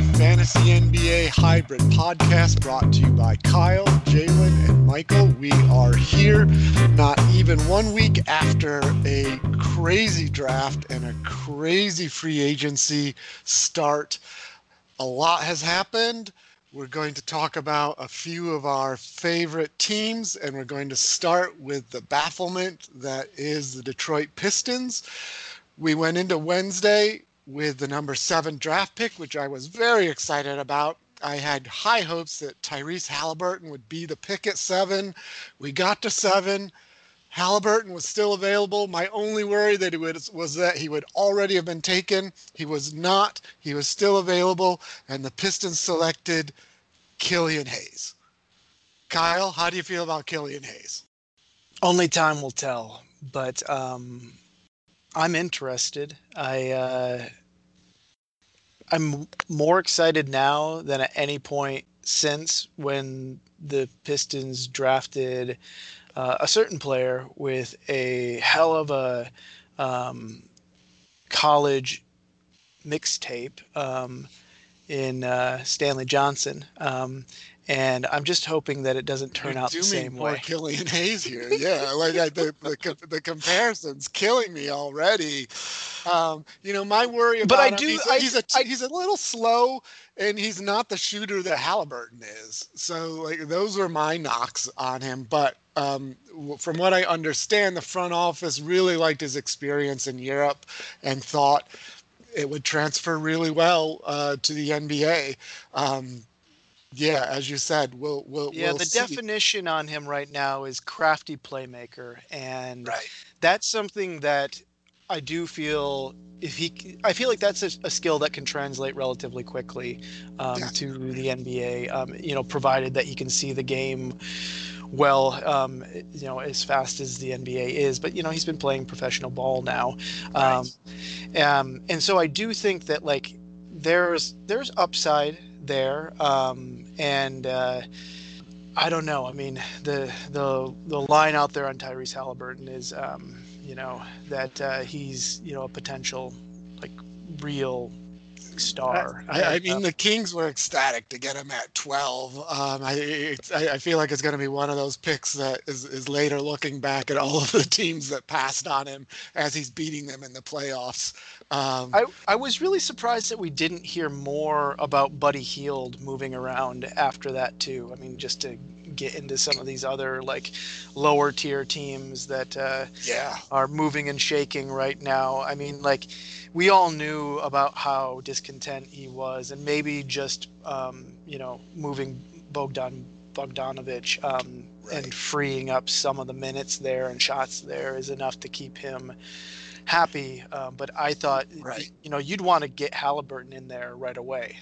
Fantasy NBA hybrid podcast brought to you by Kyle, Jalen, and Michael. We are here not even one week after a crazy draft and a crazy free agency start. A lot has happened. We're going to talk about a few of our favorite teams, and we're going to start with the bafflement that is the Detroit Pistons. We went into Wednesday with the number seven draft pick, which I was very excited about. I had high hopes that Tyrese Halliburton would be the pick at seven. We got to seven. Halliburton was still available. My only worry that was, was that he would already have been taken. He was not. He was still available, and the Pistons selected Killian Hayes. Kyle, how do you feel about Killian Hayes? Only time will tell, but um, I'm interested. I uh, I'm more excited now than at any point since when the Pistons drafted uh, a certain player with a hell of a um, college mixtape um, in uh, Stanley Johnson. Um, and I'm just hoping that it doesn't turn You're out the same way. Killian Hayes here, yeah. Like I, the, the the comparison's killing me already. Um, you know, my worry about but I him, do. He's, I, he's a I, he's a little slow, and he's not the shooter that Halliburton is. So like those are my knocks on him. But um, from what I understand, the front office really liked his experience in Europe and thought it would transfer really well uh, to the NBA. Um, yeah, as you said, we'll we'll yeah. we'll the see. definition on him right now is crafty playmaker, and Right. that's something that I do feel if he, I feel like that's a, a skill that can translate relatively quickly um, Yeah. to the NBA. Um, you know, provided that he can see the game well, um, you know, as fast as the NBA is. But you know, he's been playing professional ball now, um, um, and so I do think that like there's there's upside there, um, and. Uh, I don't know. I mean, the the the line out there on Tyrese Halliburton is, um, you know, that uh, he's you know a potential like real star. I, I Uh, mean, the Kings were ecstatic to get him at 12. Um, I, I I feel like it's going to be one of those picks that is, is later looking back at all of the teams that passed on him as he's beating them in the playoffs. Um, I, I was really surprised that we didn't hear more about Buddy Hield moving around after that too. I mean, just to get into some of these other like lower tier teams that uh, yeah, are moving and shaking right now. I mean, like we all knew about how discontent he was, and maybe just um, you know moving Bogdan Bogdanovich um, Right. and freeing up some of the minutes there and shots there is enough to keep him happy. Um, but I thought, Right. you know, you'd want to get Halliburton in there right away.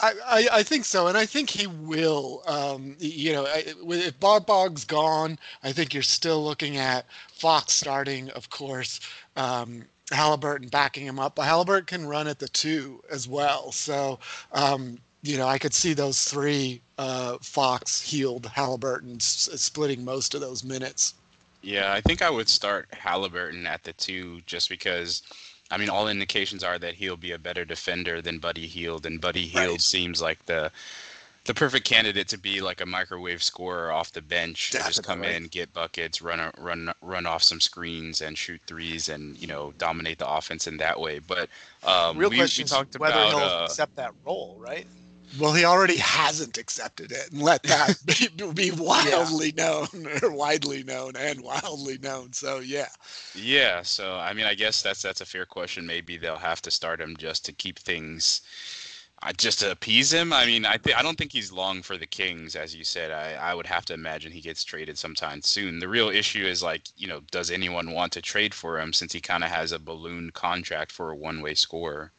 I, I, I think so, and I think he will. Um, you know, I, if Bob Bog's gone, I think you're still looking at Fox starting, of course. Um, Halliburton backing him up, but Halliburton can run at the two as well. So, um, you know, I could see those three uh, Fox, Hield, Halliburton s- splitting most of those minutes. Yeah, I think I would start Halliburton at the two just because, I mean, all indications are that he'll be a better defender than Buddy Hield, and Buddy Hield Right. seems like the the perfect candidate to be like a microwave scorer off the bench, to just come in, get buckets, run run run off some screens, and shoot threes, and you know dominate the offense in that way. But um, Real we, question we talked whether about he'll uh, accept that role, right? Well, he already hasn't accepted it, and let that be, be wildly known, or widely known, and wildly known. So, yeah. Yeah, so I mean, I guess that's that's a fair question. Maybe they'll have to start him just to keep things, uh, just to appease him. I mean, I th- I don't think he's long for the Kings, as you said. I I would have to imagine he gets traded sometime soon. The real issue is like, you know, does anyone want to trade for him since he kind of has a balloon contract for a one-way scorer?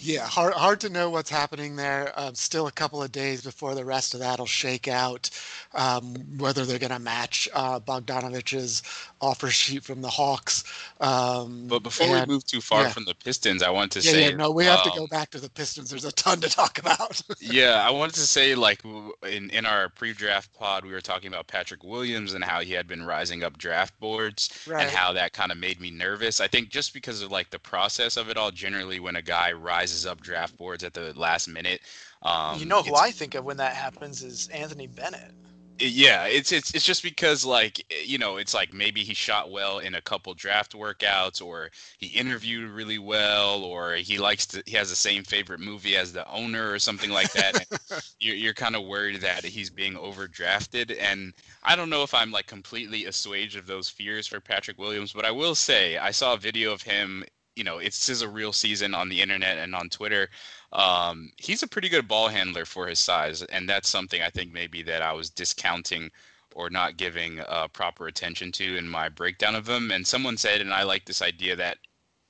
Yeah, hard, hard to know what's happening there. Um, still a couple of days before the rest of that'll shake out. Um, whether they're going to match uh, Bogdanovich's offer sheet from the Hawks. Um, But before and- we move too far yeah. from the Pistons, I want to yeah, say yeah, no, we have to um, go back to the Pistons. There's a ton to talk about. yeah, I wanted to say like in in our pre-draft pod, we were talking about Patrick Williams and how he had been rising up draft boards Right. and how that kind of made me nervous. I think just because of like the process of it all. Generally, when a guy rises rises up draft boards at the last minute. Um, you know who I think of when that happens is Anthony Bennett. yeah it's it's it's just because like you know it's like maybe he shot well in a couple draft workouts or he interviewed really well or he likes to he has the same favorite movie as the owner or something like that you're, you're kind of worried that he's being overdrafted and i don't know if i'm like completely assuaged of those fears for patrick williams but i will say i saw a video of him you know it's this is a real season on the internet and on twitter um, he's a pretty good ball handler for his size, and that's something I think maybe that I was discounting or not giving uh, proper attention to in my breakdown of him. And someone said, and I like this idea that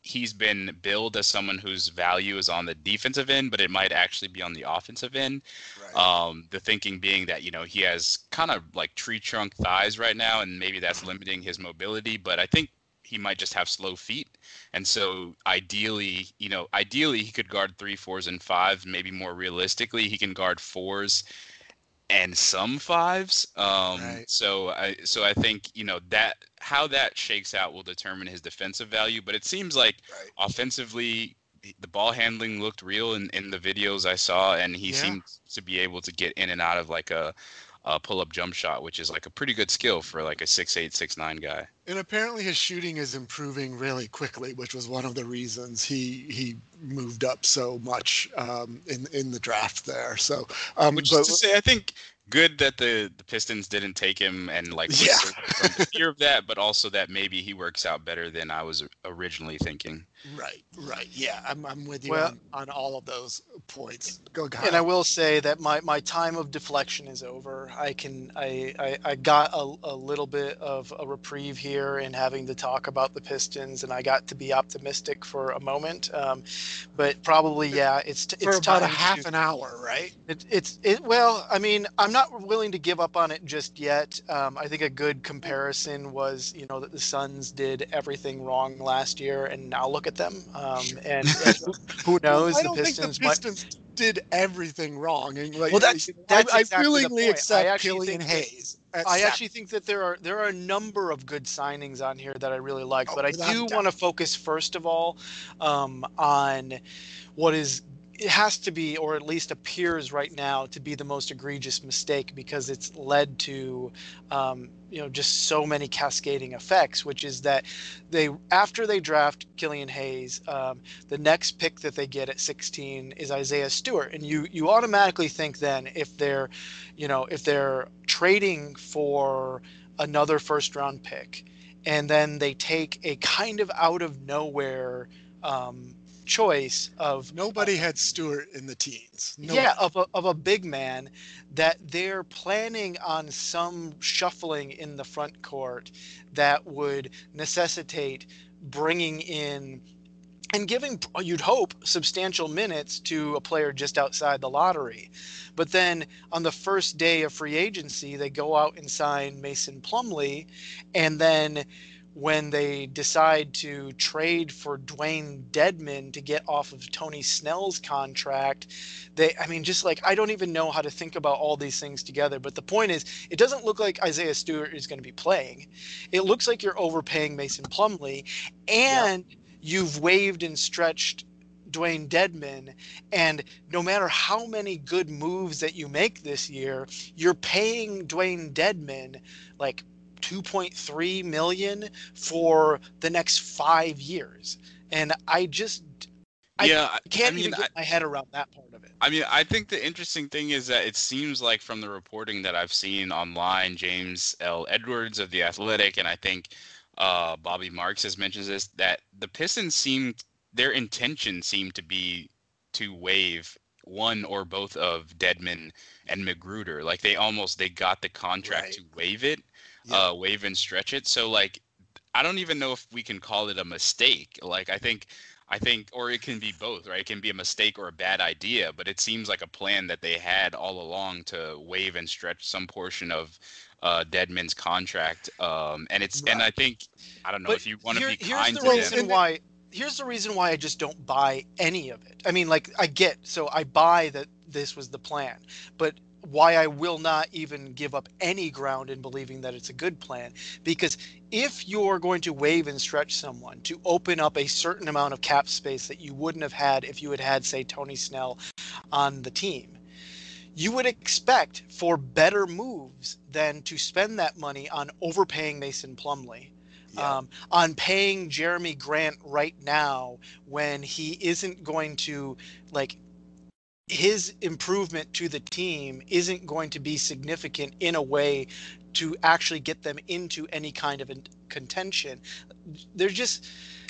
he's been billed as someone whose value is on the defensive end, but it might actually be on the offensive end. Right. Um, the thinking being that you know he has kind of like tree trunk thighs right now, and maybe that's limiting his mobility. But I think he might just have slow feet, and so ideally, you know, ideally he could guard three, fours, and fives. Maybe more realistically, he can guard fours and some fives. Um, Right. So I so I think you know that how that shakes out will determine his defensive value. But it seems like right. offensively the ball handling looked real in, in the videos I saw, and he Yeah. seemed to be able to get in and out of like a, a pull up jump shot, which is like a pretty good skill for like a six eight six nine guy. And apparently his shooting is improving really quickly, which was one of the reasons he he moved up so much um, in in the draft there. So, um, Which but is to say, I think good that the, the Pistons didn't take him and like Yeah. from the fear of that, but also that maybe he works out better than I was originally thinking. Right, right, yeah, I'm I'm with you Well- on, on all of those points. Go, ahead. And I will say that my, my time of deflection is over. I can I, I, I got a, a little bit of a reprieve here in having to talk about the Pistons, and I got to be optimistic for a moment. Um, but probably yeah, it's t- for it's about a half to- an hour, right? It, it's it well. I mean, I'm not willing to give up on it just yet. Um, I think a good comparison was, you know, that the Suns did everything wrong last year, and now look at them. Um, and, and who knows? I the don't Pistons think the might. Did everything wrong. And like, Well, that's- that's I, exactly the I willingly. Accept Killian Hayes. I actually think that there are there are a number of good signings on here that I really like, Oh, but I do want to focus first of all um, on what is it has to be, or at least appears right now to be the most egregious mistake because it's led to, um, you know, just so many cascading effects. Which is that they after they draft Killian Hayes, um, the next pick that they get at 16 is Isaiah Stewart, and you you automatically think then if they're, you know, if they're trading for another first round pick, and then they take a kind of out of nowhere. Um, choice of Nobody had Stewart in the teens. No yeah of a, of a big man that they're planning on some shuffling in the front court that would necessitate bringing in and giving you'd hope substantial minutes to a player just outside the lottery but then on the first day of free agency they go out and sign Mason Plumlee and then when they decide to trade for Dewayne Dedmon to get off of Tony Snell's contract, they I mean just like I don't even know how to think about all these things together, but the point is it doesn't look like Isaiah Stewart is going to be playing. It looks like you're overpaying Mason Plumlee and you've waived and stretched Dewayne Dedmon. and no matter how many good moves that you make this year, you're paying Dewayne Dedmon like 2.3 million for the next 5 years. And I just I yeah, can't I mean, even get my head around that part of it. I mean, I think the interesting thing is that it seems like from the reporting that I've seen online, James L. Edwards of The Athletic, and I think uh, Bobby Marks has mentioned this, that the Pistons seemed, their intention seemed to be to waive one or both of Dedmon and McGruder. Like they almost, they got the contract Right. to waive it, Yeah. uh, waive and stretch it. So like, I don't even know if we can call it a mistake. Like I think I think, or it can be both, right? It can be a mistake or a bad idea, but it seems like a plan that they had all along to wave and stretch some portion of uh, Dedmon's contract. Um, and it's, and I think, I don't know But if you want to be here's kind the to reason them. why here's the reason why I just don't buy any of it. I mean, like I get so I buy that this was the plan, but why I will not even give up any ground in believing that it's a good plan. Because if you're going to waive and stretch someone to open up a certain amount of cap space that you wouldn't have had if you had had, say, Tony Snell on the team, you would expect for better moves than to spend that money on overpaying Mason Plumlee. Yeah. Um, on paying Jerami Grant right now when he isn't going to like his improvement to the team isn't going to be significant in a way to actually get them into any kind of contention. They're just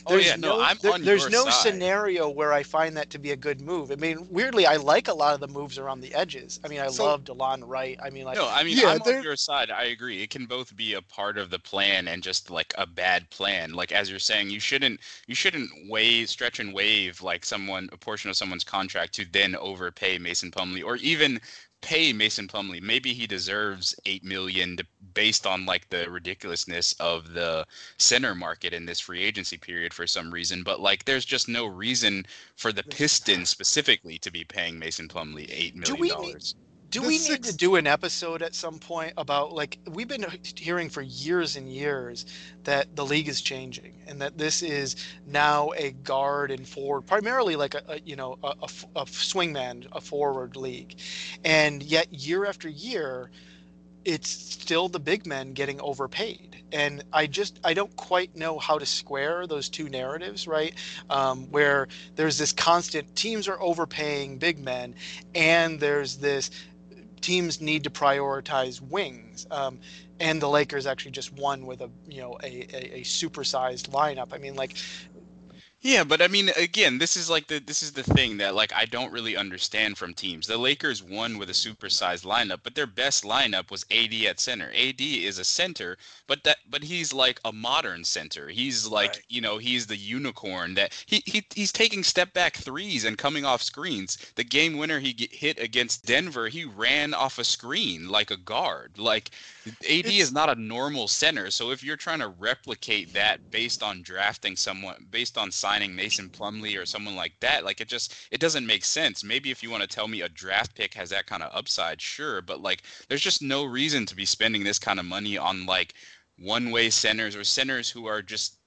Oh, there's oh, yeah, no, no I'm there, on There's no side. scenario where I find that to be a good move. I mean, weirdly, I like a lot of the moves around the edges. I mean, I so, love Delon Wright. I mean, like, no, I mean, yeah, I'm on your side. I agree. It can both be a part of the plan and just like a bad plan. Like as you're saying, you shouldn't you shouldn't waive, stretch and wave like someone a portion of someone's contract to then overpay Mason Plumlee or even pay Mason Plumlee. Maybe he deserves eight million to, based on like the ridiculousness of the center market in this free agency period for some reason. But like, there's just no reason for the Pistons specifically to be paying Mason Plumlee eight million dollars. Do we need to do an episode at some point about like we've been hearing for years and years that the league is changing and that this is now a guard and forward, primarily like a, a you know a, a, a swingman, a forward league, and yet year after year, it's still the big men getting overpaid. And i just i don't quite know how to square those two narratives right? Um, where there's this constant teams are overpaying big men and there's this teams need to prioritize wings. Um, and the Lakers actually just won with a you know a, a, a supersized lineup. I mean, like yeah, but I mean, again, this is like the this is the thing that like I don't really understand from teams. The Lakers won with a supersized lineup, but their best lineup was AD at center. AD is a center, but that but he's like a modern center. He's like right. you know he's the unicorn that he, he he's taking step back threes and coming off screens. The game winner he hit against Denver, he ran off a screen like a guard. Like AD it's, is not a normal center. So if you're trying to replicate that based on drafting someone based on signing Mason Plumlee or someone like that. Like it just it doesn't make sense. Maybe if you want to tell me a draft pick has that kind of upside, sure, but like there's just no reason to be spending this kind of money on like one-way centers or centers who are just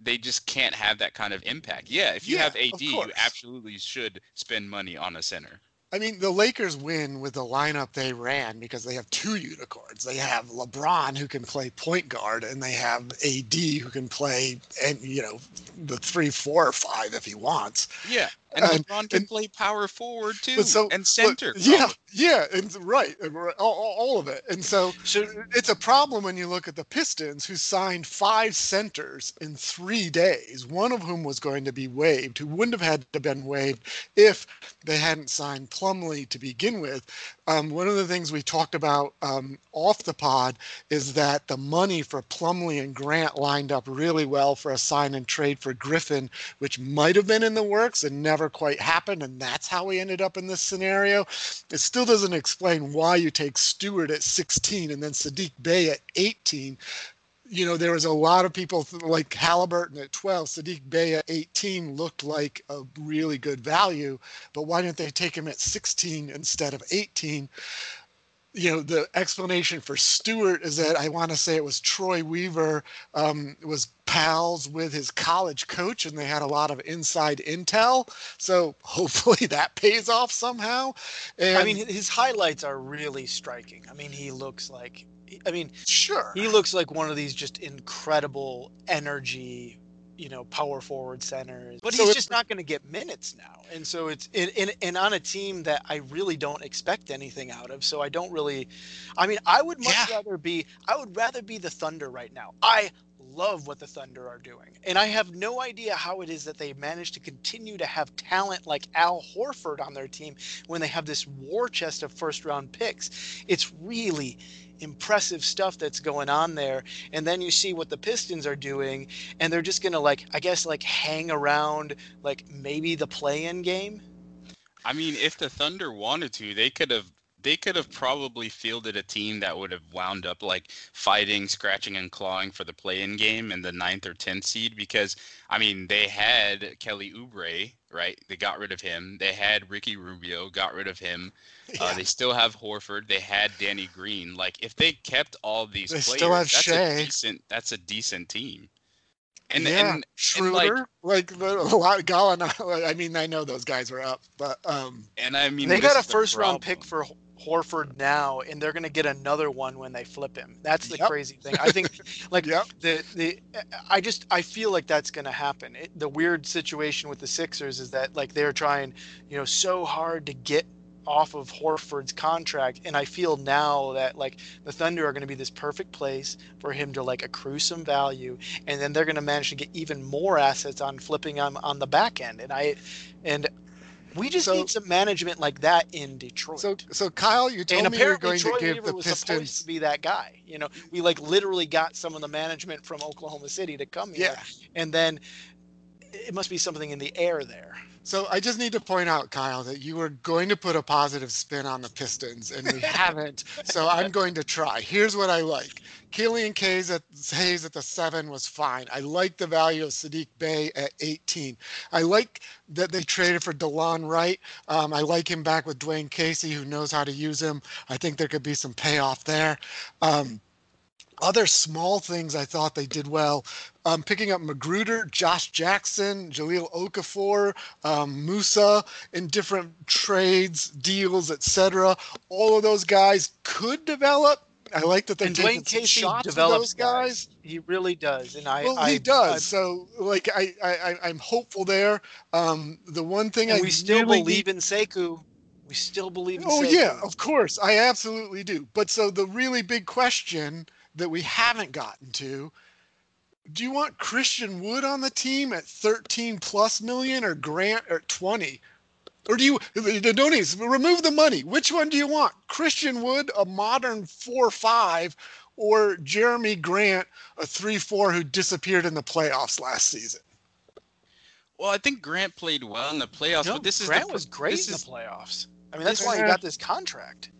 they just can't have that kind of impact. Yeah, if you yeah, have AD, you absolutely should spend money on a center. I mean, the Lakers win with the lineup they ran because they have two unicorns. They have LeBron who can play point guard, and they have AD who can play, and you know, the three, four, or five if he wants. Yeah, and, and LeBron can and, play power forward too, so, and center. But, yeah, yeah, and right, all, all, of it. And so, so it's a problem when you look at the Pistons, who signed five centers in three days. One of whom was going to be waived, who wouldn't have had to been waived if they hadn't signed Plumlee to begin with. Um, one of the things we talked about um, off the pod is that the money for Plumlee and Grant lined up really well for a sign and trade for Griffin, which might have been in the works and never quite happened. And that's how we ended up in this scenario. It still doesn't explain why you take Stewart at 16 and then Saddiq Bey at 18 you know, there was a lot of people like Halliburton at 12, Saddiq Bey at 18 looked like a really good value, but why didn't they take him at 16 instead of 18? You know, the explanation for Stewart is that I want to say it was Troy Weaver um, was pals with his college coach and they had a lot of inside intel. So hopefully that pays off somehow. And I mean, his highlights are really striking. I mean, he looks like I mean, sure. He looks like one of these just incredible energy, you know, power forward centers. But so he's just not going to get minutes now. And so it's and, and on a team that I really don't expect anything out of. So I don't really I mean, I would much yeah. rather be I would rather be the Thunder right now. I love what the Thunder are doing. And I have no idea how it is that they manage to continue to have talent like Al Horford on their team when they have this war chest of first round picks. It's really impressive stuff that's going on there. And then you see what the Pistons are doing, and they're just going to, like, I guess, like hang around, like maybe the play in game. I mean, if the Thunder wanted to, they could have they could have probably fielded a team that would have wound up like fighting, scratching, and clawing for the play-in game in the ninth or tenth seed because I mean they had Kelly Oubre right? They got rid of him. They had Ricky Rubio, got rid of him. Uh, they still have Horford. They had Danny Green. Like if they kept all these They players, still have that's Shai. a decent. That's a decent team. And yeah, and Schroeder, like, the- a lot, Gallinari. I mean, I know those guys were up, but um, and I mean they got a the first round pick for Horford now, and they're going to get another one when they flip him. That's the Yep. crazy thing. I think, like Yep. the the, I just I feel like that's going to happen. It, the weird situation with the Sixers is that like they're trying, you know, so hard to get off of Horford's contract, and I feel now that like the Thunder are going to be this perfect place for him to like accrue some value, and then they're going to manage to get even more assets on flipping him on the back end. And I, and we just So- need some management like that in Detroit. so so Kyle, you told and me you were apparently going Troy to give Weaver the was supposed Pistons. to be that guy. You know, we like literally got some of the management from Oklahoma City to come here, Yeah. and then it must be something in the air there. So I just need to point out, Kyle, that you were going to put a positive spin on the Pistons, and we haven't. So I'm going to try. Here's what I like: Killian Hayes at Hayes at the seven was fine. I like the value of Saddiq Bey at 18. I like that they traded for Delon Wright. Um, I like him back with Dwane Casey, who knows how to use him. I think there could be some payoff there. Um, other small things I thought they did well. Um, picking up McGruder, Josh Jackson, Jahlil Okafor, um, Musa in different trades, deals, etc. All of those guys could develop. I like that they're and taking Dwane Casey develops those guys. He really does, and I. Well, I, he does. I- so, like, I, I, I- I'm hopeful there. Um, the one thing I we still really believe in Sekou. We still believe in. Oh Sekou. yeah, of course. I absolutely do. But so the really big question that we haven't gotten to, do you want Christian Wood on the team at 13 plus million or Grant at 20? Or do you don't even remove the money? Which one do you want? Christian Wood, a modern 4-5, or Jerami Grant, a 3-4 who disappeared in the playoffs last season? Well, I think Grant played well in the playoffs, No, but this is Grant the, was great This in is, the playoffs. I mean, that's why he got this contract.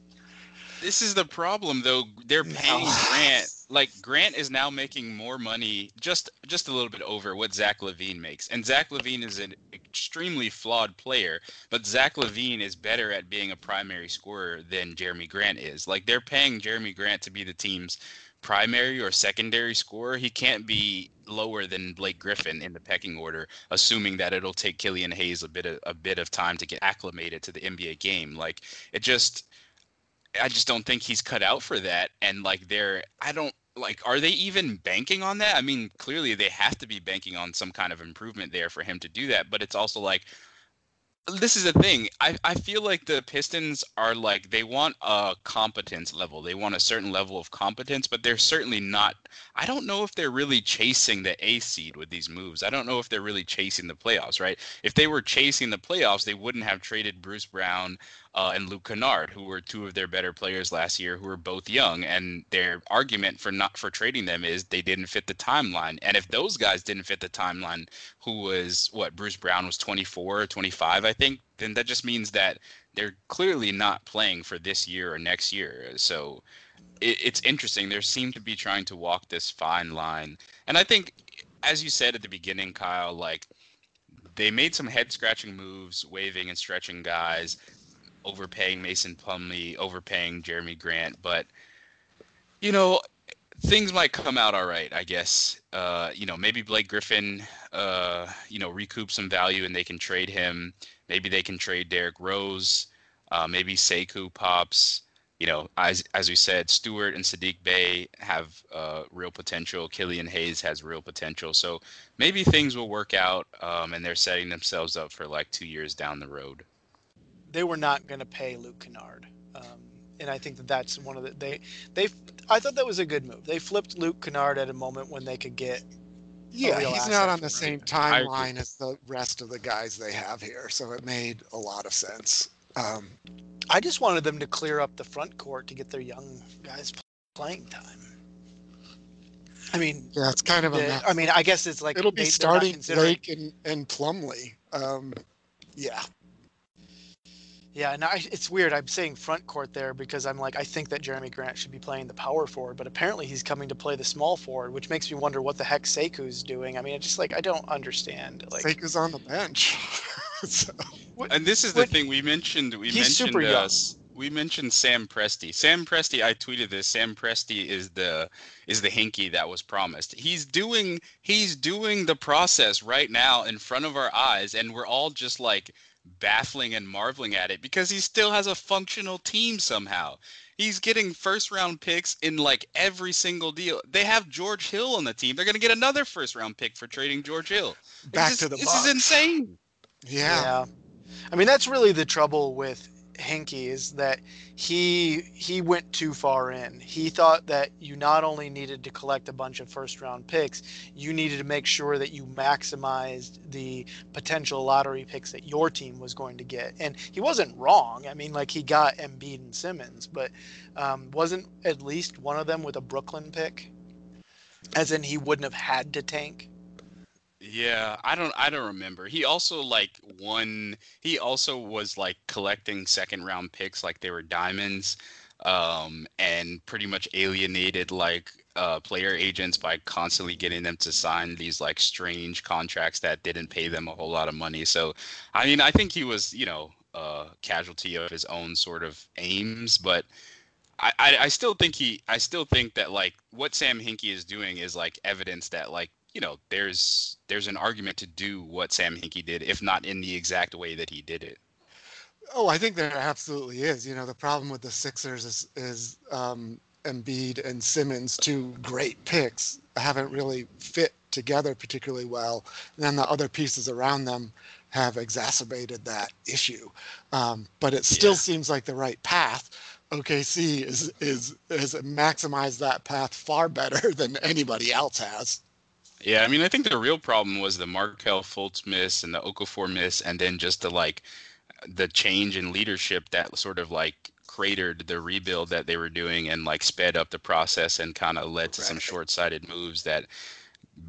This is the problem, though. They're paying No. Grant like Grant is now making more money, just just a little bit over what Zach LaVine makes, and Zach LaVine is an extremely flawed player, but Zach LaVine is better at being a primary scorer than Jerami Grant is. Like they're paying Jerami Grant to be the team's primary or secondary scorer. He can't be lower than Blake Griffin in the pecking order, assuming that it'll take Killian Hayes a bit of a bit of time to get acclimated to the NBA game. Like it just I just don't think he's cut out for that. And like they're I don't like are they even banking on that? I mean, clearly they have to be banking on some kind of improvement there for him to do that, but it's also like this is the thing. I, I feel like the Pistons are like they want a competence level. They want a certain level of competence, but they're certainly not. I don't know if they're really chasing the A seed with these moves. I don't know if they're really chasing the playoffs, right? If they were chasing the playoffs, they wouldn't have traded Bruce Brown uh, and Luke Kennard, who were two of their better players last year, who were both young. And their argument for not for trading them is they didn't fit the timeline. And if those guys didn't fit the timeline, who was what Bruce Brown was 24 or 25, I think, then that just means that they're clearly not playing for this year or next year. So it, it's interesting. They seem to be trying to walk this fine line. And I think, as you said at the beginning, Kyle, like they made some head scratching moves, waving and stretching guys, overpaying Mason Plumlee, overpaying Jerami Grant. But, you know, things might come out all right, I guess. Uh, you know, maybe Blake Griffin, uh, you know, recoup some value and they can trade him. Maybe they can trade Derrick Rose. Uh, maybe Sekou pops. You know, as as we said, Stewart and Saddiq Bey have uh, real potential. Killian Hayes has real potential. So maybe things will work out, um, and they're setting themselves up for like two years down the road. They were not going to pay Luke Kennard, um, and I think that that's one of the they they. I thought that was a good move. They flipped Luke Kennard at a moment when they could get Yeah, real he's not on the them. same I timeline as the rest of the guys they have here, so it made a lot of sense. Um, I just wanted them to clear up the front court to get their young guys playing time. I mean, yeah, it's kind of a the- mess. I mean, I guess it's like It'll be they- starting considering- Blake and, and Plumlee. Um, yeah, Yeah, and I, it's weird. I'm saying front court there because I'm like, I think that Jeremy Grant should be playing the power forward, but apparently he's coming to play the small forward, which makes me wonder what the heck Sekou's doing. I mean, it's just like I don't understand. Like, Sekou's on the bench. so, and this is the thing we mentioned. We he's mentioned super young. uh, we mentioned Sam Presti. Sam Presti, I tweeted this. Sam Presti is the is the Hinkie that was promised. He's doing he's doing the process right now in front of our eyes, and we're all just like baffling and marveling at it because he still has a functional team somehow. He's getting first round picks in like every single deal. They have George Hill on the team. They're gonna get another first round pick for trading George Hill. Back just- to the This Bucks. is insane. Yeah. I mean, that's really the trouble with Hinkie is that he he went too far in. He thought that you not only needed to collect a bunch of first round picks, you needed to make sure that you maximized the potential lottery picks that your team was going to get. And he wasn't wrong. I mean, like he got Embiid and Simmons, but um, wasn't at least one of them with a Brooklyn pick? As in, he wouldn't have had to tank. Yeah, I don't I don't remember. He also like won he also was like collecting second round picks like they were diamonds um and pretty much alienated like uh player agents by constantly getting them to sign these like strange contracts that didn't pay them a whole lot of money. So I mean, I think he was, you know, a casualty of his own sort of aims, but I, I, I still think he I still think that like what Sam Hinkie is doing is like evidence that like you know there's there's an argument to do what Sam Hinkie did if not in the exact way that he did it. Oh, I think there absolutely is. You know, the problem with the Sixers is is um, Embiid and Simmons, two great picks, haven't really fit together particularly well. And then the other pieces around them have exacerbated that issue. Um, but it still Yeah. seems like the right path. OKC is is has maximized that path far better than anybody else has. Yeah, I mean I think the real problem was the Markelle Fultz miss and the Okafor miss and then just the like the change in leadership that sort of like cratered the rebuild that they were doing and like sped up the process and kind of led to some Right. short-sighted moves that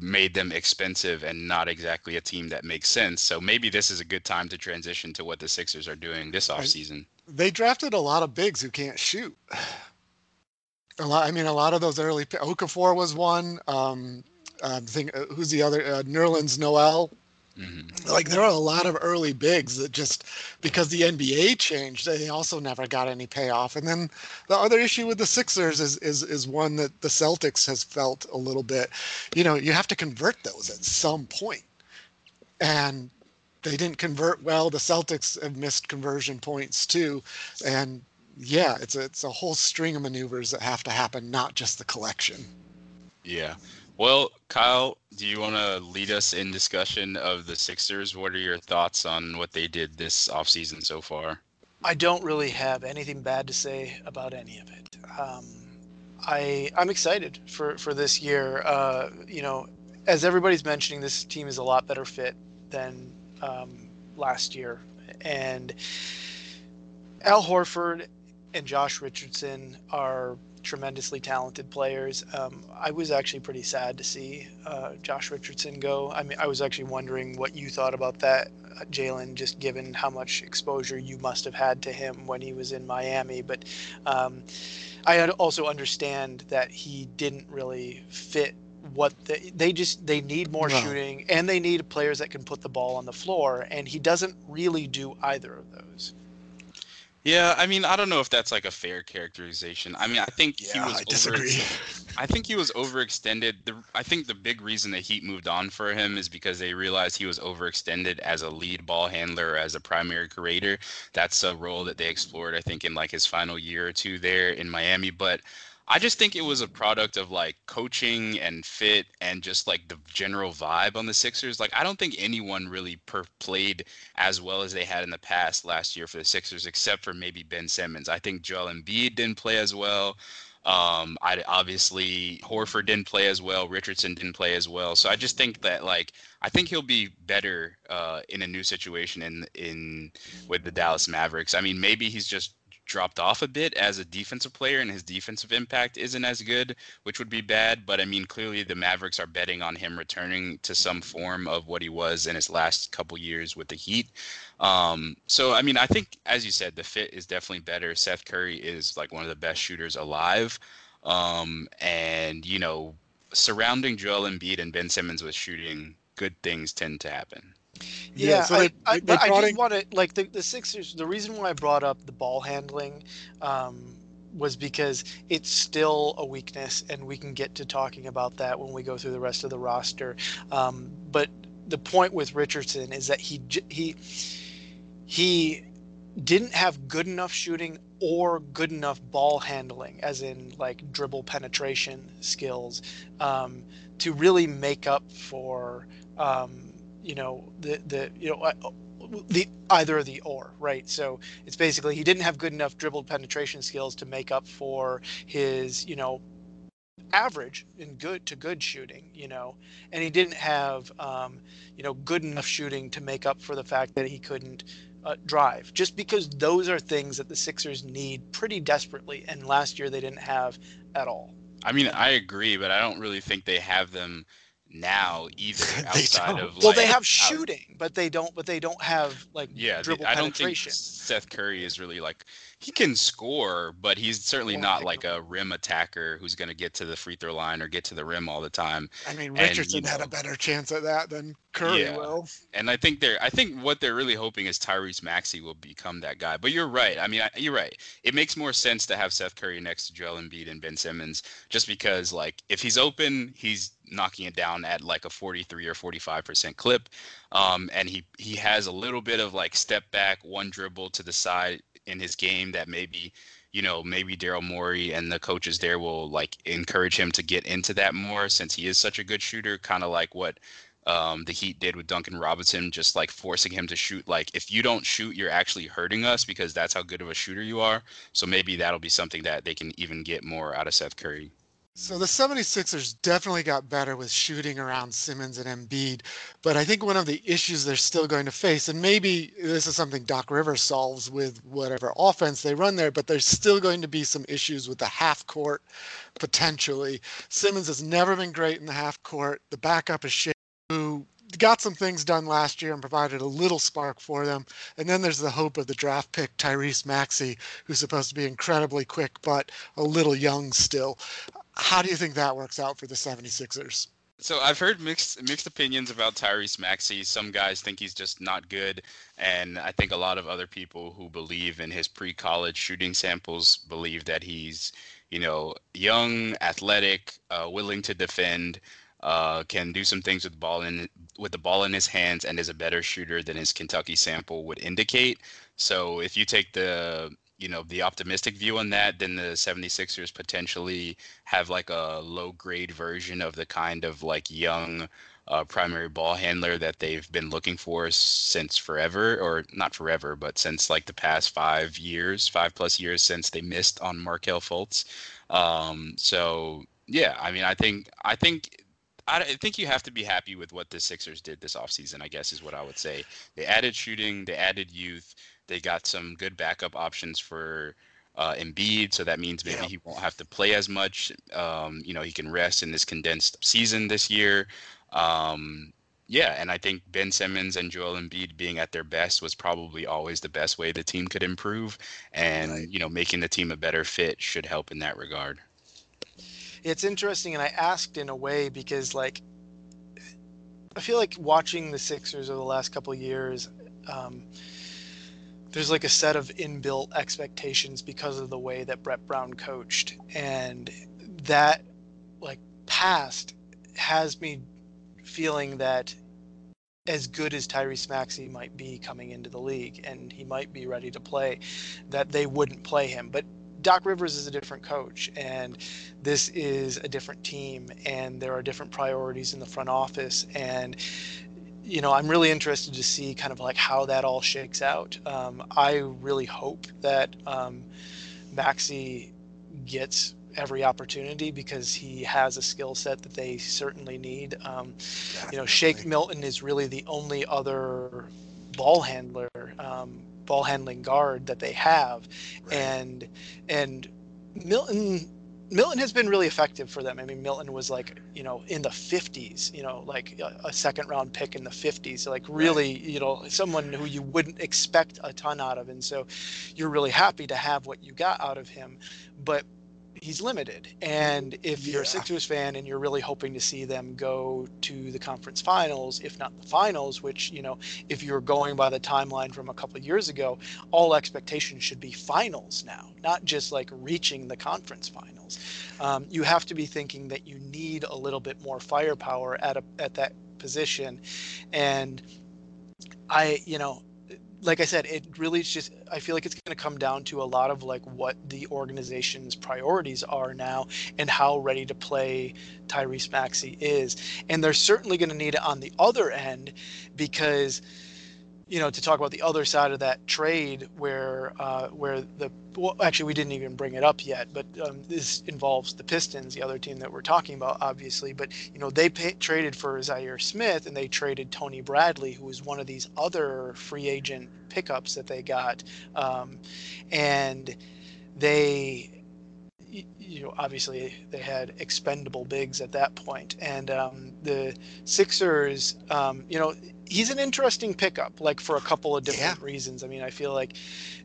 made them expensive and not exactly a team that makes sense. So maybe this is a good time to transition to what the Sixers are doing this offseason. They drafted a lot of bigs who can't shoot. A lot. I mean, a lot of those early. Okafor was one. Um, um, think uh, who's the other? Uh, Nerlens Noel. hmm Like there are a lot of early bigs that just because the NBA changed, they also never got any payoff. And then the other issue with the Sixers is is is one that the Celtics has felt a little bit. You know, you have to convert those at some point, and they didn't convert well. The Celtics have missed conversion points too, and yeah, it's a it's a whole string of maneuvers that have to happen, not just the collection. Yeah. Well, Kyle, do you want to lead us in discussion of the Sixers? What are your thoughts on what they did this offseason so far? I don't really have anything bad to say about any of it. Um, I I'm excited for for this year. Uh, you know, as everybody's mentioning, this team is a lot better fit than um, last year, and Al Horford and Josh Richardson are tremendously talented players. Um, I was actually pretty sad to see uh, Josh Richardson go. I mean, I was actually wondering what you thought about that, uh, Jalen, just given how much exposure you must have had to him when he was in Miami. But um, I also understand that he didn't really fit what the, they just they need more No. shooting and they need players that can put the ball on the floor and he doesn't really do either of those Yeah, I mean, I don't know if that's like a fair characterization. I mean, I think he Yeah, was I disagree. I think he was overextended. The, I think the big reason the Heat moved on for him is because they realized he was overextended as a lead ball handler, as a primary creator. That's a role that they explored, I think, in like his final year or two there in Miami. But I just think it was a product of like coaching and fit and just like the general vibe on the Sixers. Like I don't think anyone really per- played as well as they had in the past last year for the Sixers, except for maybe Ben Simmons. I think Joel Embiid didn't play as well. Um, I obviously Horford didn't play as well. Richardson didn't play as well. So I just think that like I think he'll be better uh, in a new situation in in with the Dallas Mavericks. I mean, maybe he's just dropped off a bit as a defensive player and his defensive impact isn't as good, which would be bad. But I mean, clearly the Mavericks are betting on him returning to some form of what he was in his last couple years with the Heat. Um, so I mean, I think as you said, the fit is definitely better. Seth Curry is like one of the best shooters alive. Um, and you know, surrounding Joel Embiid and Ben Simmons with shooting, good things tend to happen. Yeah, so I, they, I, they I did want to like the, the Sixers. The reason why I brought up the ball handling um, was because it's still a weakness, and we can get to talking about that when we go through the rest of the roster. Um, but the point with Richardson is that he he he didn't have good enough shooting or good enough ball handling, as in like dribble penetration skills, um, to really make up for um, you know the the you know uh, the either the or right. So it's basically he didn't have good enough dribble penetration skills to make up for his you know average in good to good shooting, you know, and he didn't have, um, you know, good enough shooting to make up for the fact that he couldn't uh, drive. Just because those are things that the Sixers need pretty desperately, and last year they didn't have at all. I mean, I agree, but I don't really think they have them now either outside of like, well they have shooting out, but they don't but they don't have like yeah dribble I don't think Seth Curry is really like he can score but he's certainly not like a rim attacker who's going to get to the free throw line or get to the rim all the time. I mean Richardson and, you know, had a better chance at that than Curry yeah. will. And I think they're I think what they're really hoping is Tyrese Maxey will become that guy. But you're right. I mean I, you're right. It makes more sense to have Seth Curry next to Joel Embiid and Ben Simmons just because like if he's open he's knocking it down at like a 43 or 45% clip. Um, and he, he has a little bit of like step back, one dribble to the side in his game that maybe, you know, maybe Daryl Morey and the coaches there will like encourage him to get into that more since he is such a good shooter, kind of like what um, the Heat did with Duncan Robinson, just like forcing him to shoot. Like, if you don't shoot, you're actually hurting us because that's how good of a shooter you are. So maybe that'll be something that they can even get more out of Seth Curry. So the 76ers definitely got better with shooting around Simmons and Embiid, but I think one of the issues they're still going to face, and maybe this is something Doc Rivers solves with whatever offense they run there, but there's still going to be some issues with the half court potentially. Simmons has never been great in the half court. The backup is Shea, who got some things done last year and provided a little spark for them. And then there's the hope of the draft pick Tyrese Maxey, who's supposed to be incredibly quick but a little young still. How do you think that works out for the 76ers? So I've heard mixed mixed opinions about Tyrese Maxey. Some guys think he's just not good, and I think a lot of other people who believe in his pre-college shooting samples believe that he's, you know, young, athletic, uh, willing to defend, uh, can do some things with ball in with the ball in his hands, and is a better shooter than his Kentucky sample would indicate. So if you take the you know the optimistic view on that then the 76ers potentially have like a low grade version of the kind of like young uh, primary ball handler that they've been looking for since forever or not forever but since like the past five years five plus years since they missed on Markelle Fultz um, so yeah i mean i think i think I think you have to be happy with what the Sixers did this offseason, I guess is what I would say. They added shooting, they added youth, they got some good backup options for uh, Embiid, so that means maybe yeah. he won't have to play as much. Um, you know, he can rest in this condensed season this year. Um, yeah, and I think Ben Simmons and Joel Embiid being at their best was probably always the best way the team could improve, and right. you know, making the team a better fit should help in that regard. It's interesting, and I asked in a way because like I feel like watching the Sixers over the last couple years. Um, there's like a set of inbuilt expectations because of the way that Brett Brown coached, and that like past has me feeling that as good as Tyrese Maxey might be coming into the league, and he might be ready to play, that they wouldn't play him. But Doc Rivers is a different coach, and this is a different team, and there are different priorities in the front office, and you know, I'm really interested to see kind of like how that all shakes out. Um, I really hope that um, Maxey gets every opportunity because he has a skill set that they certainly need. Um, you know, Shake Milton is really the only other ball handler, um, ball handling guard that they have, right. and and Milton Milton has been really effective for them. I mean, Milton was like, you know, in the 50s, you know, like a, a second round pick in the 50s, like really, right. you know, someone who you wouldn't expect a ton out of. And so you're really happy to have what you got out of him. But he's limited. And if you're a Sixers fan and you're really hoping to see them go to the conference finals, if not the finals, which, you know, if you're going by the timeline from a couple of years ago, all expectations should be finals now, not just like reaching the conference finals. Um, you have to be thinking that you need a little bit more firepower at a at that position. And I, you know, like I said, it really is just I feel like it's going to come down to a lot of like what the organization's priorities are now and how ready to play Tyrese Maxey is. And they're certainly going to need it on the other end because you know to talk about the other side of that trade where uh, where the well, actually we didn't even bring it up yet but um, this involves the Pistons the other team that we're talking about obviously. But you know they pay, traded for Zhaire Smith and they traded Tony Bradley who was one of these other free agent pickups that they got. Um, and they you know obviously they had expendable bigs at that point and um, the Sixers um, you know he's an interesting pickup like for a couple of different Yeah. reasons i mean i feel like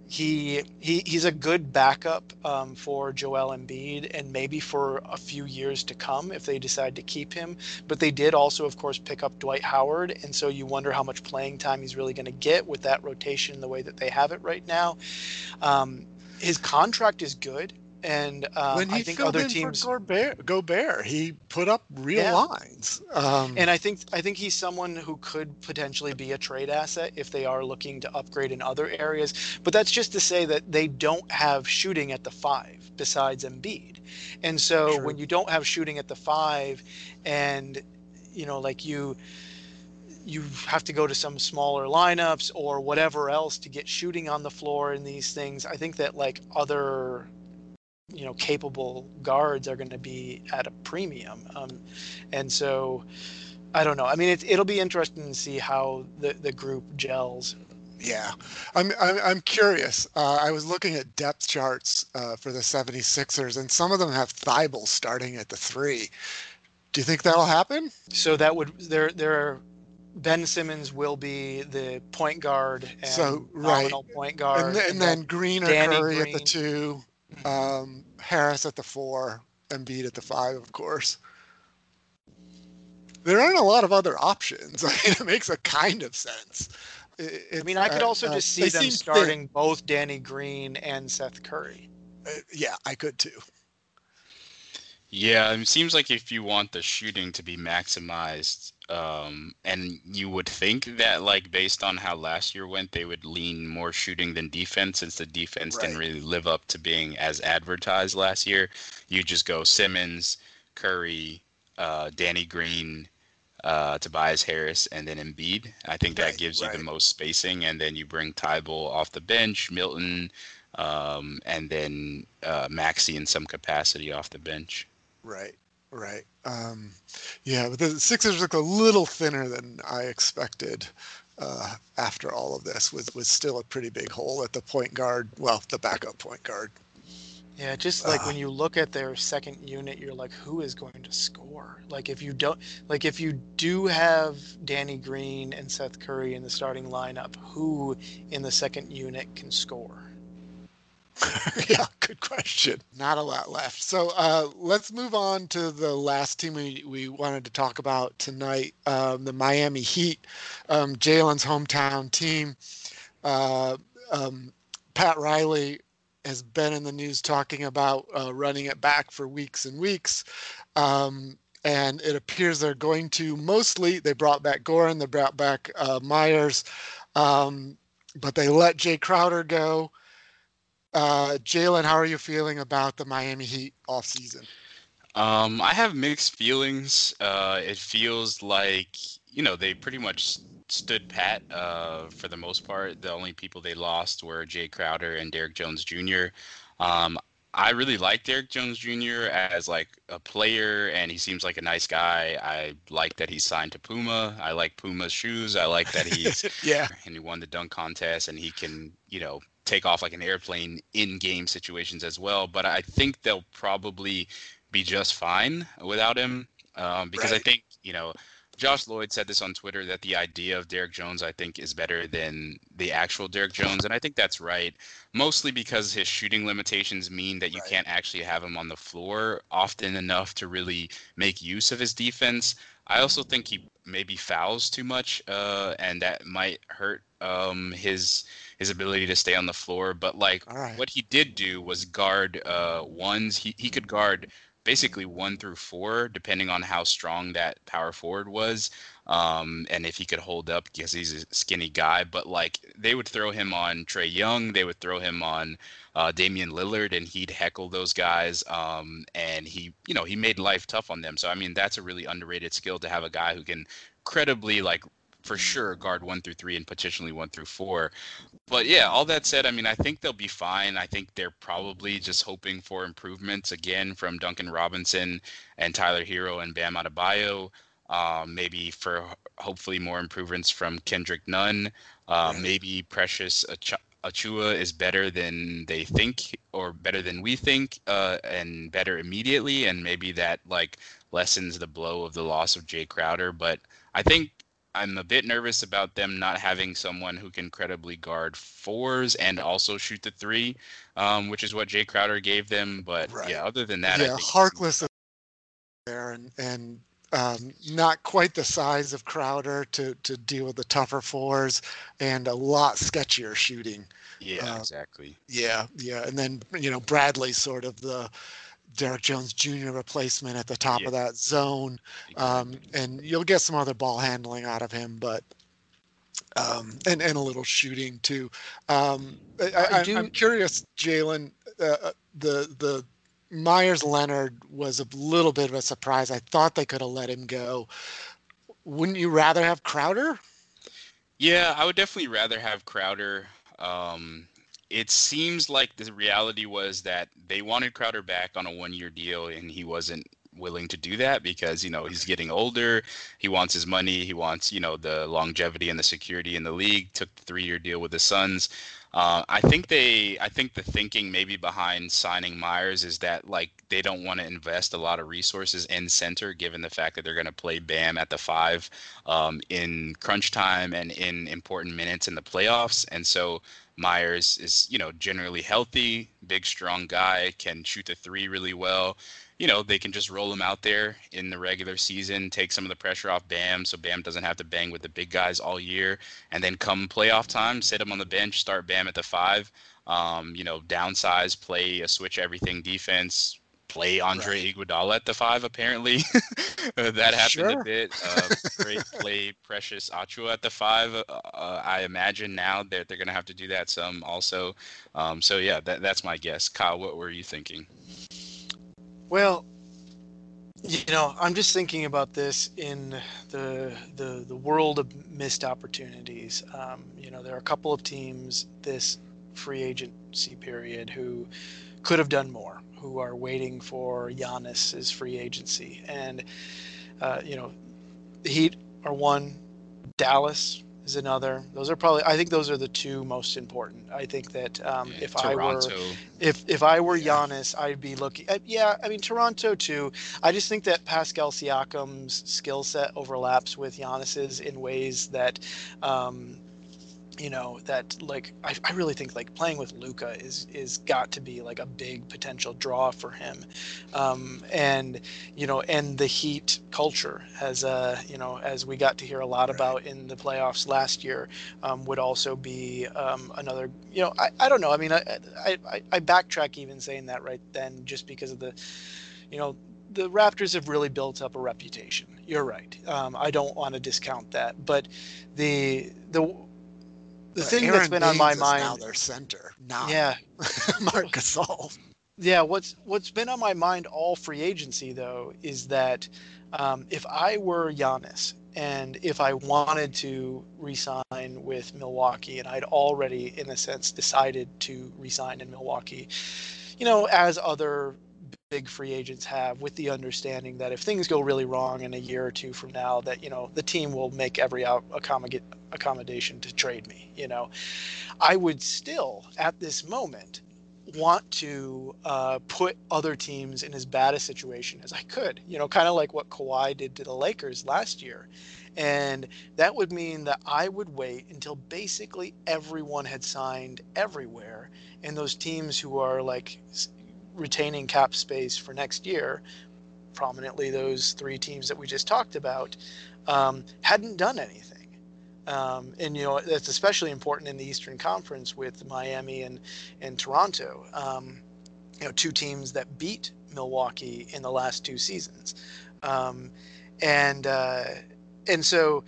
he he he's a good backup um, for Joel Embiid and maybe for a few years to come if they decide to keep him. But they did also, of course, pick up Dwight Howard, and so you wonder how much playing time he's really going to get with that rotation the way that they have it right now. Um, his contract is good, and um, when he I think filled other in teams. for Gobert, Gobert, he put up real Yeah. lines. Um, And I think I think he's someone who could potentially be a trade asset if they are looking to upgrade in other areas. But that's just to say that they don't have shooting at the five besides Embiid. And so True. when you don't have shooting at the five and you know like you you have to go to some smaller lineups or whatever else to get shooting on the floor in these things. I think that like other you know capable guards are going to be at a premium um, and so i don't know i mean it, it'll be interesting to see how the, the group gels Yeah, I'm I'm, I'm curious. Uh, I was looking at depth charts uh, for the 76ers, and some of them have Thybulle starting at the three. Do you think that'll happen? so that would there there are ben simmons will be the point guard and So, right. nominal point guard and, th- and then Green or Danny Curry at the two, um, Harris at the four, Embiid at the five, of course. There aren't a lot of other options. I mean, it makes a kind of sense. It- i mean i could also uh, just see they them seem thin. starting both danny green and seth curry Uh, yeah, I could too. Yeah, it seems like if you want the shooting to be maximized, um, and you would think that, like, based on how last year went, they would lean more shooting than defense, since the defense didn't really live up to being as advertised last year. You just go Simmons, Curry, uh, Danny Green, uh, Tobias Harris, and then Embiid. I think that Right, gives you the most spacing, and then you bring Thybulle off the bench, Milton, um, and then uh, Maxey in some capacity off the bench. Right, right. Um, yeah, but the Sixers look a little thinner than I expected uh, after all of this, with, with still a pretty big hole at the point guard, well, the backup point guard. Yeah, just like Ah. when you look at their second unit, you're like, who is going to score? Like if you don't, like if you do have Danny Green and Seth Curry in the starting lineup, who in the second unit can score? yeah, good question. Not a lot left. So uh, let's move on to the last team we, we wanted to talk about tonight um, the Miami Heat, um, Jalen's hometown team. Uh, um, Pat Riley has been in the news talking about uh, running it back for weeks and weeks. Um, and it appears they're going to mostly, they brought back Goran, they brought back uh, Meyers, um, but they let Jay Crowder go. Uh, Jalen, how are you feeling about the Miami Heat off season? Um, I have mixed feelings. Uh, it feels like you know they pretty much stood pat uh, for the most part. The only people they lost were Jay Crowder and Derrick Jones Jr. Um, I really like Derrick Jones Jr. as like a player, and he seems like a nice guy. I like that he's signed to Puma. I like Puma's shoes. I like that he's yeah, and he won the dunk contest and he can you know take off like an airplane in game situations as well but i think they'll probably be just fine without him um, because i think you know Josh Lloyd said this on Twitter that the idea of Derrick Jones, I think, is better than the actual Derrick Jones, and I think that's right. Mostly because his shooting limitations mean that you right. can't actually have him on the floor often enough to really make use of his defense. I also think he maybe fouls too much, uh, and that might hurt um, his his ability to stay on the floor. But like right. what he did do was guard uh, ones. He he could guard basically one through four, depending on how strong that power forward was, um, and if he could hold up because he's a skinny guy. But like they would throw him on Trae Young, they would throw him on uh, Damian Lillard, and he'd heckle those guys. Um, and he, you know, he made life tough on them. So I mean, that's a really underrated skill to have a guy who can credibly like for sure guard one through three and potentially one through four. But yeah, all that said, I mean, I think they'll be fine. I think they're probably just hoping for improvements again from Duncan Robinson and Tyler Herro and Bam Adebayo. Um, maybe for hopefully more improvements from Kendrick Nunn. Uh, right. Maybe Precious Ach- Achiuwa is better than they think or better than we think uh, and better immediately. And maybe that like lessens the blow of the loss of Jay Crowder. But I think I'm a bit nervous about them not having someone who can credibly guard fours and also shoot the three, um, which is what Jay Crowder gave them. But right. yeah, other than that, yeah, Harkless there and and um, not quite the size of Crowder to to deal with the tougher fours, and a lot sketchier shooting. Yeah, uh, exactly. Yeah, yeah, and then you know Bradley sort of the Derrick Jones Jr. replacement at the top yeah. of that zone, um, and you'll get some other ball handling out of him, but um, and and a little shooting too. Um, I, am curious, Jalen. Uh, uh, the the Meyers Leonard was a little bit of a surprise. I thought they could have let him go. Wouldn't you rather have Crowder? Yeah, I would definitely rather have Crowder. Um, it seems like the reality was that they wanted Crowder back on a one year deal and he wasn't willing to do that because you know he's getting older. He wants his money. He wants you know the longevity and the security in the league. Took the three year deal with the suns. Uh, I think they, I think the thinking maybe behind signing meyers is that like they don't want to invest a lot of resources in center, given the fact that they're going to play Bam at the five um, in crunch time and in important minutes in the playoffs, and so Meyers is, you know, generally healthy, big, strong guy, can shoot the three really well. You know, they can just roll him out there in the regular season, take some of the pressure off Bam so Bam doesn't have to bang with the big guys all year. And then come playoff time, sit him on the bench, start Bam at the five. Um, you know, downsize, play a switch everything defense, play Andre right. Iguodala at the five. Apparently, that happened sure. a bit. Uh, great play Precious Achiuwa at the five. Uh, uh, I imagine now that they're going to have to do that some also. Um, so yeah, that, that's my guess. Kyle, what were you thinking? Well, you know, I'm just thinking about this in the the the world of missed opportunities. Um, you know, there are a couple of teams this free agency period who could have done more who are waiting for Giannis's free agency. And, uh, you know, the Heat are one, Dallas is another. Those are probably, I think those are the two most important. I think that um, yeah, if Toronto. I were, if, if I were Giannis, I'd be looking at, yeah, I mean, Toronto too. I just think that Pascal Siakam's skill set overlaps with Giannis's in ways that, um, you know that like I, I really think like playing with Luka is is got to be like a big potential draw for him, um, and you know and the Heat culture has uh you know as we got to hear a lot right. about in the playoffs last year um, would also be um, another you know I, I don't know I mean I, I I backtrack even saying that right then just because of the you know the Raptors have really built up a reputation. You're right. Um, I don't want to discount that, but the the the thing Aron that's been Baynes on my mind now their center, not yeah, Marc Gasol. Yeah, what's what's been on my mind all free agency though is that um, if I were Giannis and if I wanted to resign with Milwaukee and I'd already, in a sense, decided to resign in Milwaukee, you know, as other big free agents have with the understanding that if things go really wrong in a year or two from now that you know the team will make every out accommodation to trade me you know i would still at this moment want to uh, put other teams in as bad a situation as I could. You know, kind of like what Kawhi did to the Lakers last year. And that would mean that I would wait until basically everyone had signed everywhere. And those teams who are like retaining cap space for next year, prominently those three teams that we just talked about, um, hadn't done anything. Um, and you know that's especially important in the Eastern Conference with Miami and and Toronto. Um, you know, two teams that beat Milwaukee in the last two seasons, um, and uh, and so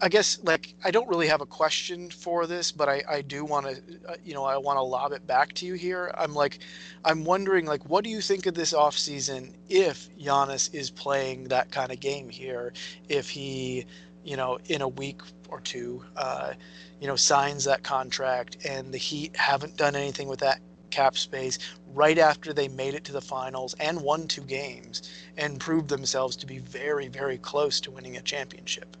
I guess like I don't really have a question for this, but I, I do want to, uh, you know, I want to lob it back to you here. I'm like, I'm wondering like, what do you think of this offseason if Giannis is playing that kind of game here? If he, you know, in a week or two, uh, you know, signs that contract and the Heat haven't done anything with that cap space right after they made it to the finals and won two games and proved themselves to be very, very close to winning a championship.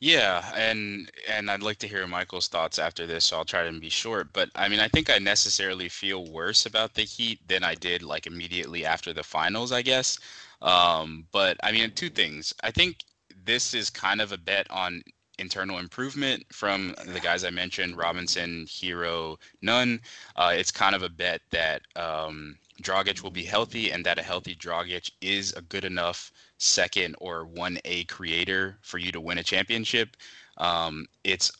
Yeah, and and I'd like to hear Michael's thoughts after this, so I'll try to be short. But I mean, I think I necessarily feel worse about the Heat than I did like immediately after the finals, I guess. Um, but I mean, two things. I think this is kind of a bet on internal improvement from the guys I mentioned, Robinson, Herro, Nunn. Uh, it's kind of a bet that um, will be healthy and that a healthy Dragic is a good enough second or 1A creator for you to win a championship. Um, it's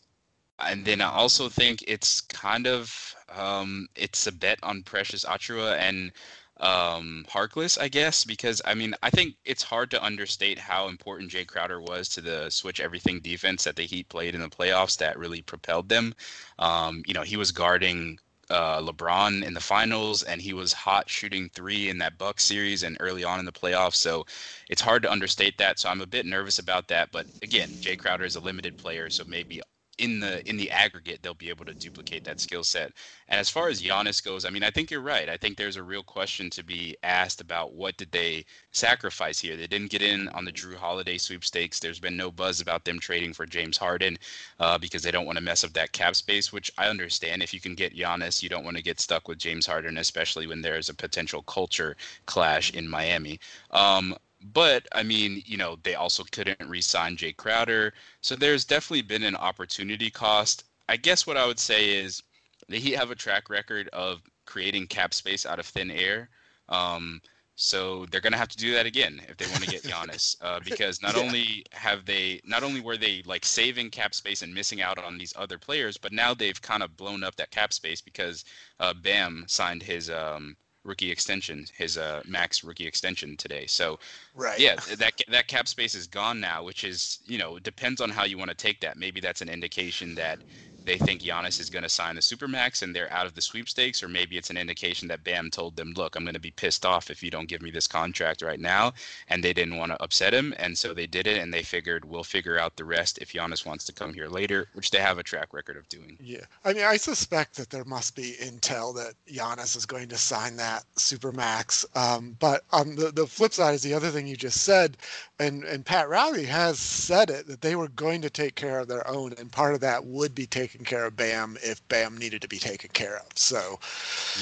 and then I also think it's kind of um, it's a bet on Precious Achiuwa and um, Harkless, I guess, because I mean, I think it's hard to understate how important Jay Crowder was to the switch everything defense that the Heat played in the playoffs that really propelled them. Um, you know, he was guarding uh, LeBron in the finals, and he was hot shooting three in that Buck series and early on in the playoffs. So it's hard to understate that. So I'm a bit nervous about that. But again, Jay Crowder is a limited player, so maybe in the in the aggregate they'll be able to duplicate that skill set. And as far as Giannis goes, I mean, I think you're right. I think there's a real question to be asked about what did they sacrifice here. They didn't get in on the Jrue Holiday sweepstakes. There's been no buzz about them trading for James Harden uh, because they don't want to mess up that cap space, which I understand. If you can get Giannis, you don't want to get stuck with James Harden, especially when there's a potential culture clash in Miami. Um, but I mean, you know, they also couldn't re-sign Jae Crowder, so there's definitely been an opportunity cost. I guess what I would say is the Heat have a track record of creating cap space out of thin air. Um, so they're going to have to do that again if they want to get Giannis, uh, because not yeah. only have they, not only were they like saving cap space and missing out on these other players, but now they've kind of blown up that cap space because uh, Bam signed his um, rookie extension, his uh, max rookie extension today. So, right, yeah, that that cap space is gone now, which is you know depends on how you want to take that. Maybe that's an indication that they think Giannis is going to sign the supermax and they're out of the sweepstakes, or maybe it's an indication that Bam told them, "Look, I'm going to be pissed off if you don't give me this contract right now," and they didn't want to upset him, and so they did it, and they figured we'll figure out the rest if Giannis wants to come here later, which they have a track record of doing. Yeah, I mean, I suspect that there must be intel that Giannis is going to sign that supermax, um, but on the the flip side is the other thing you just said, and and Pat Riley has said it that they were going to take care of their own, and part of that would be taking taking care of Bam if Bam needed to be taken care of. So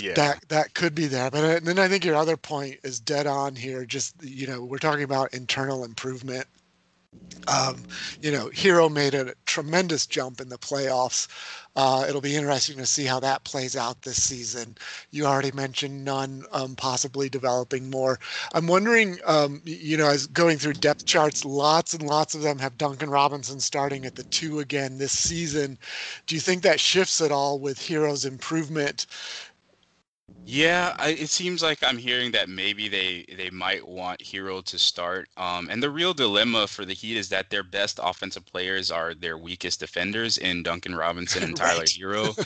yeah. that that could be there. But uh, then I think your other point is dead on here. Just you know, we're talking about internal improvement um, you know, Herro made a tremendous jump in the playoffs. Uh, it'll be interesting to see how that plays out this season. You already mentioned Nunn um, possibly developing more. I'm wondering, um, you know, as going through depth charts, lots and lots of them have Duncan Robinson starting at the two again this season. Do you think that shifts at all with Herro's improvement yeah, I, it seems like I'm hearing that maybe they they might want Herro to start. Um, and the real dilemma for the Heat is that their best offensive players are their weakest defenders in Duncan Robinson and Tyler right. Herro.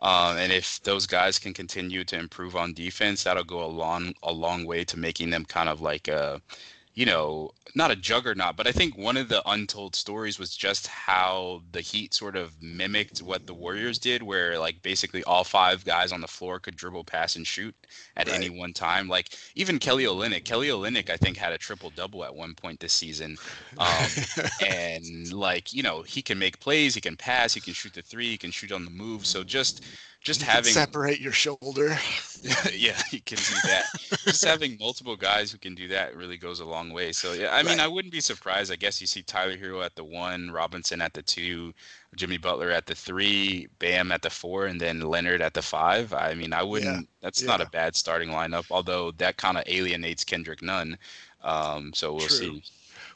um, and if those guys can continue to improve on defense, that'll go a long a long way to making them kind of like a you know, not a juggernaut, but I think one of the untold stories was just how the Heat sort of mimicked what the Warriors did, where like basically all five guys on the floor could dribble, pass, and shoot at right. any one time. Like even Kelly Olynyk, Kelly Olynyk, I think had a triple double at one point this season, um, and like you know he can make plays, he can pass, he can shoot the three, he can shoot on the move. So just just You having separate your shoulder. yeah, you can do that. Just having multiple guys who can do that really goes a long way. So yeah, I mean, Right. I wouldn't be surprised. I guess you see Tyler Herro at the one, Robinson at the two, Jimmy Butler at the three, Bam at the four, and then Leonard at the five. I mean, I wouldn't. That's not a bad starting lineup. Although that kind of alienates Kendrick Nunn. Um, so we'll True. see.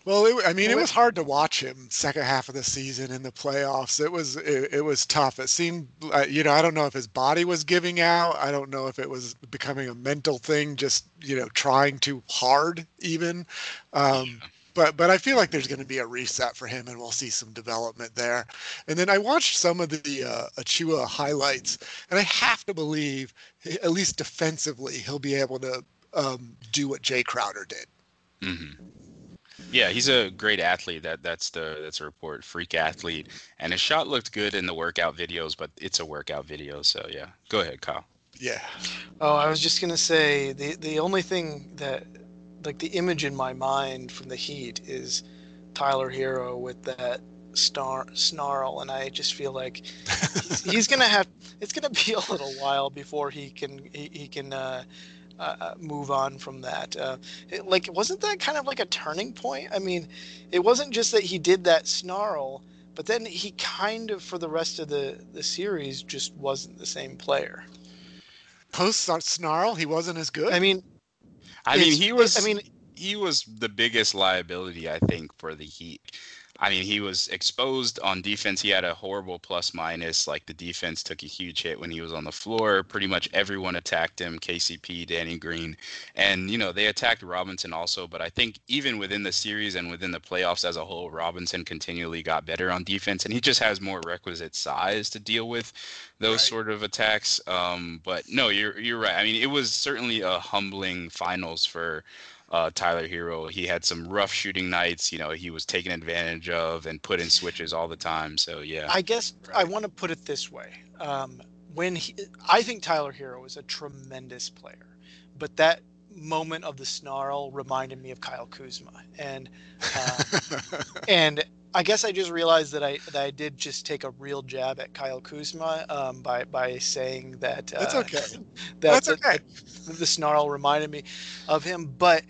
Well, it, I mean, it was hard to watch him second half of the season in the playoffs. It was it, it was tough. It seemed, uh, you know, I don't know if his body was giving out. I don't know if it was becoming a mental thing, just you know, trying too hard even. Um, but but I feel like there's going to be a reset for him, and we'll see some development there. And then I watched some of the uh, Achiuwa highlights, and I have to believe, at least defensively, he'll be able to um, do what Jay Crowder did. hmm Yeah, he's a great athlete. That that's the that's a report. Freak athlete, and his shot looked good in the workout videos, but it's a workout video, so yeah. Go ahead, Kyle. Yeah. Oh, I was just gonna say the the only thing that like the image in my mind from the Heat is Tyler Herro with that star snarl, and I just feel like he's, he's gonna have it's gonna be a little while before he can he, he can uh, uh, uh, move on from that. Uh, it, like wasn't that kind of like a turning point? I mean, it wasn't just that he did that snarl. But then he kind of, for the rest of the, the series, just wasn't the same player. Post snarl, he wasn't as good. I mean, I mean, he was. I mean, he was the biggest liability, I think, for the Heat. I mean, he was exposed on defense. He had a horrible plus minus. Like the defense took a huge hit when he was on the floor. Pretty much everyone attacked him KCP, Danny Green. And, you know, they attacked Robinson also. But I think even within the series and within the playoffs as a whole, Robinson continually got better on defense. And he just has more requisite size to deal with those Right. sort of attacks. Um, but no, you're, you're right. I mean, it was certainly a humbling finals for uh, Tyler Herro. He had some rough shooting nights. You know, he was taken advantage of and put in switches all the time. So yeah, I guess I want to put it this way: um, when he, I think Tyler Herro is a tremendous player, but that moment of the snarl reminded me of Kyle Kuzma, and uh, and I guess I just realized that I that I did just take a real jab at Kyle Kuzma um, by by saying that. Uh, That's okay. that, That's that- okay. that the snarl reminded me of him, but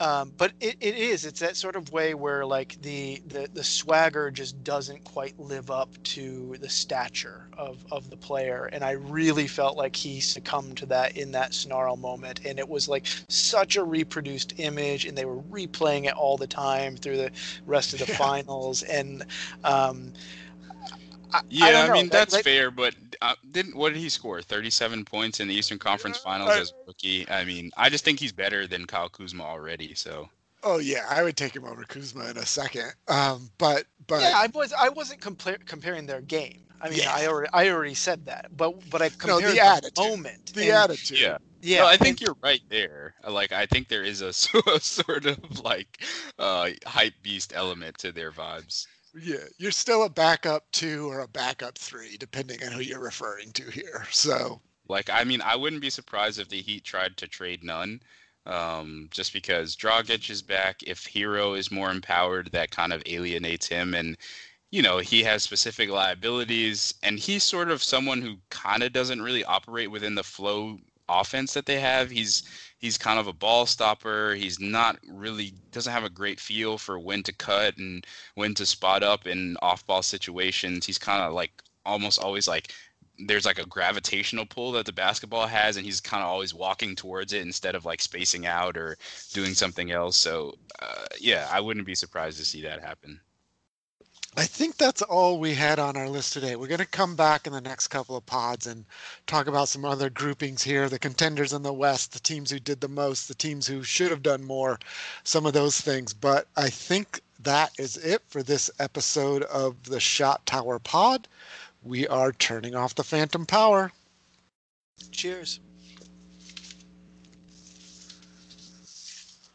um, but it, it is it's that sort of way where like the, the the swagger just doesn't quite live up to the stature of of the player and i really felt like he succumbed to that in that snarl moment and it was like such a reproduced image and they were replaying it all the time through the rest of the Yeah. finals and um I, yeah. I, I, mean that's like- fair, but uh, didn't what did he score? Thirty-seven points in the Eastern Conference Yeah, Finals I- as rookie. I mean, I just think he's better than Kyle Kuzma already. So oh yeah, I would take him over Kuzma in a second. Um, but but yeah, I was I wasn't compar- comparing their game. I mean, Yeah. I already I already said that, but but I No, the the, attitude. moment. the and- attitude. yeah, Yeah, no, I think and- you're right there. Like, I think there is a, so- sort of like uh, hype beast element to their vibes. Yeah, you're still a backup two or a backup three, depending on who you're referring to here. So Like, I mean, I wouldn't be surprised if the Heat tried to trade Nunn, um, just because Dragic is back. If Herro is more empowered, that kind of alienates him, and you know he has specific liabilities, and he's sort of someone who kind of doesn't really operate within the flow offense that they have. He's he's kind of a ball stopper. He's not really doesn't have a great feel for when to cut and when to spot up in off-ball situations. He's kind of like almost always like there's like a gravitational pull that the basketball has and he's kind of always walking towards it instead of like spacing out or doing something else so uh, yeah i wouldn't be surprised to see that happen I think that's all we had on our list today. We're going to come back in the next couple of pods and talk about some other groupings here the contenders in the West, the teams who did the most, the teams who should have done more, some of those things. But I think that is it for this episode of the Shot Tower Pod. We are turning off the Phantom Power. cheers.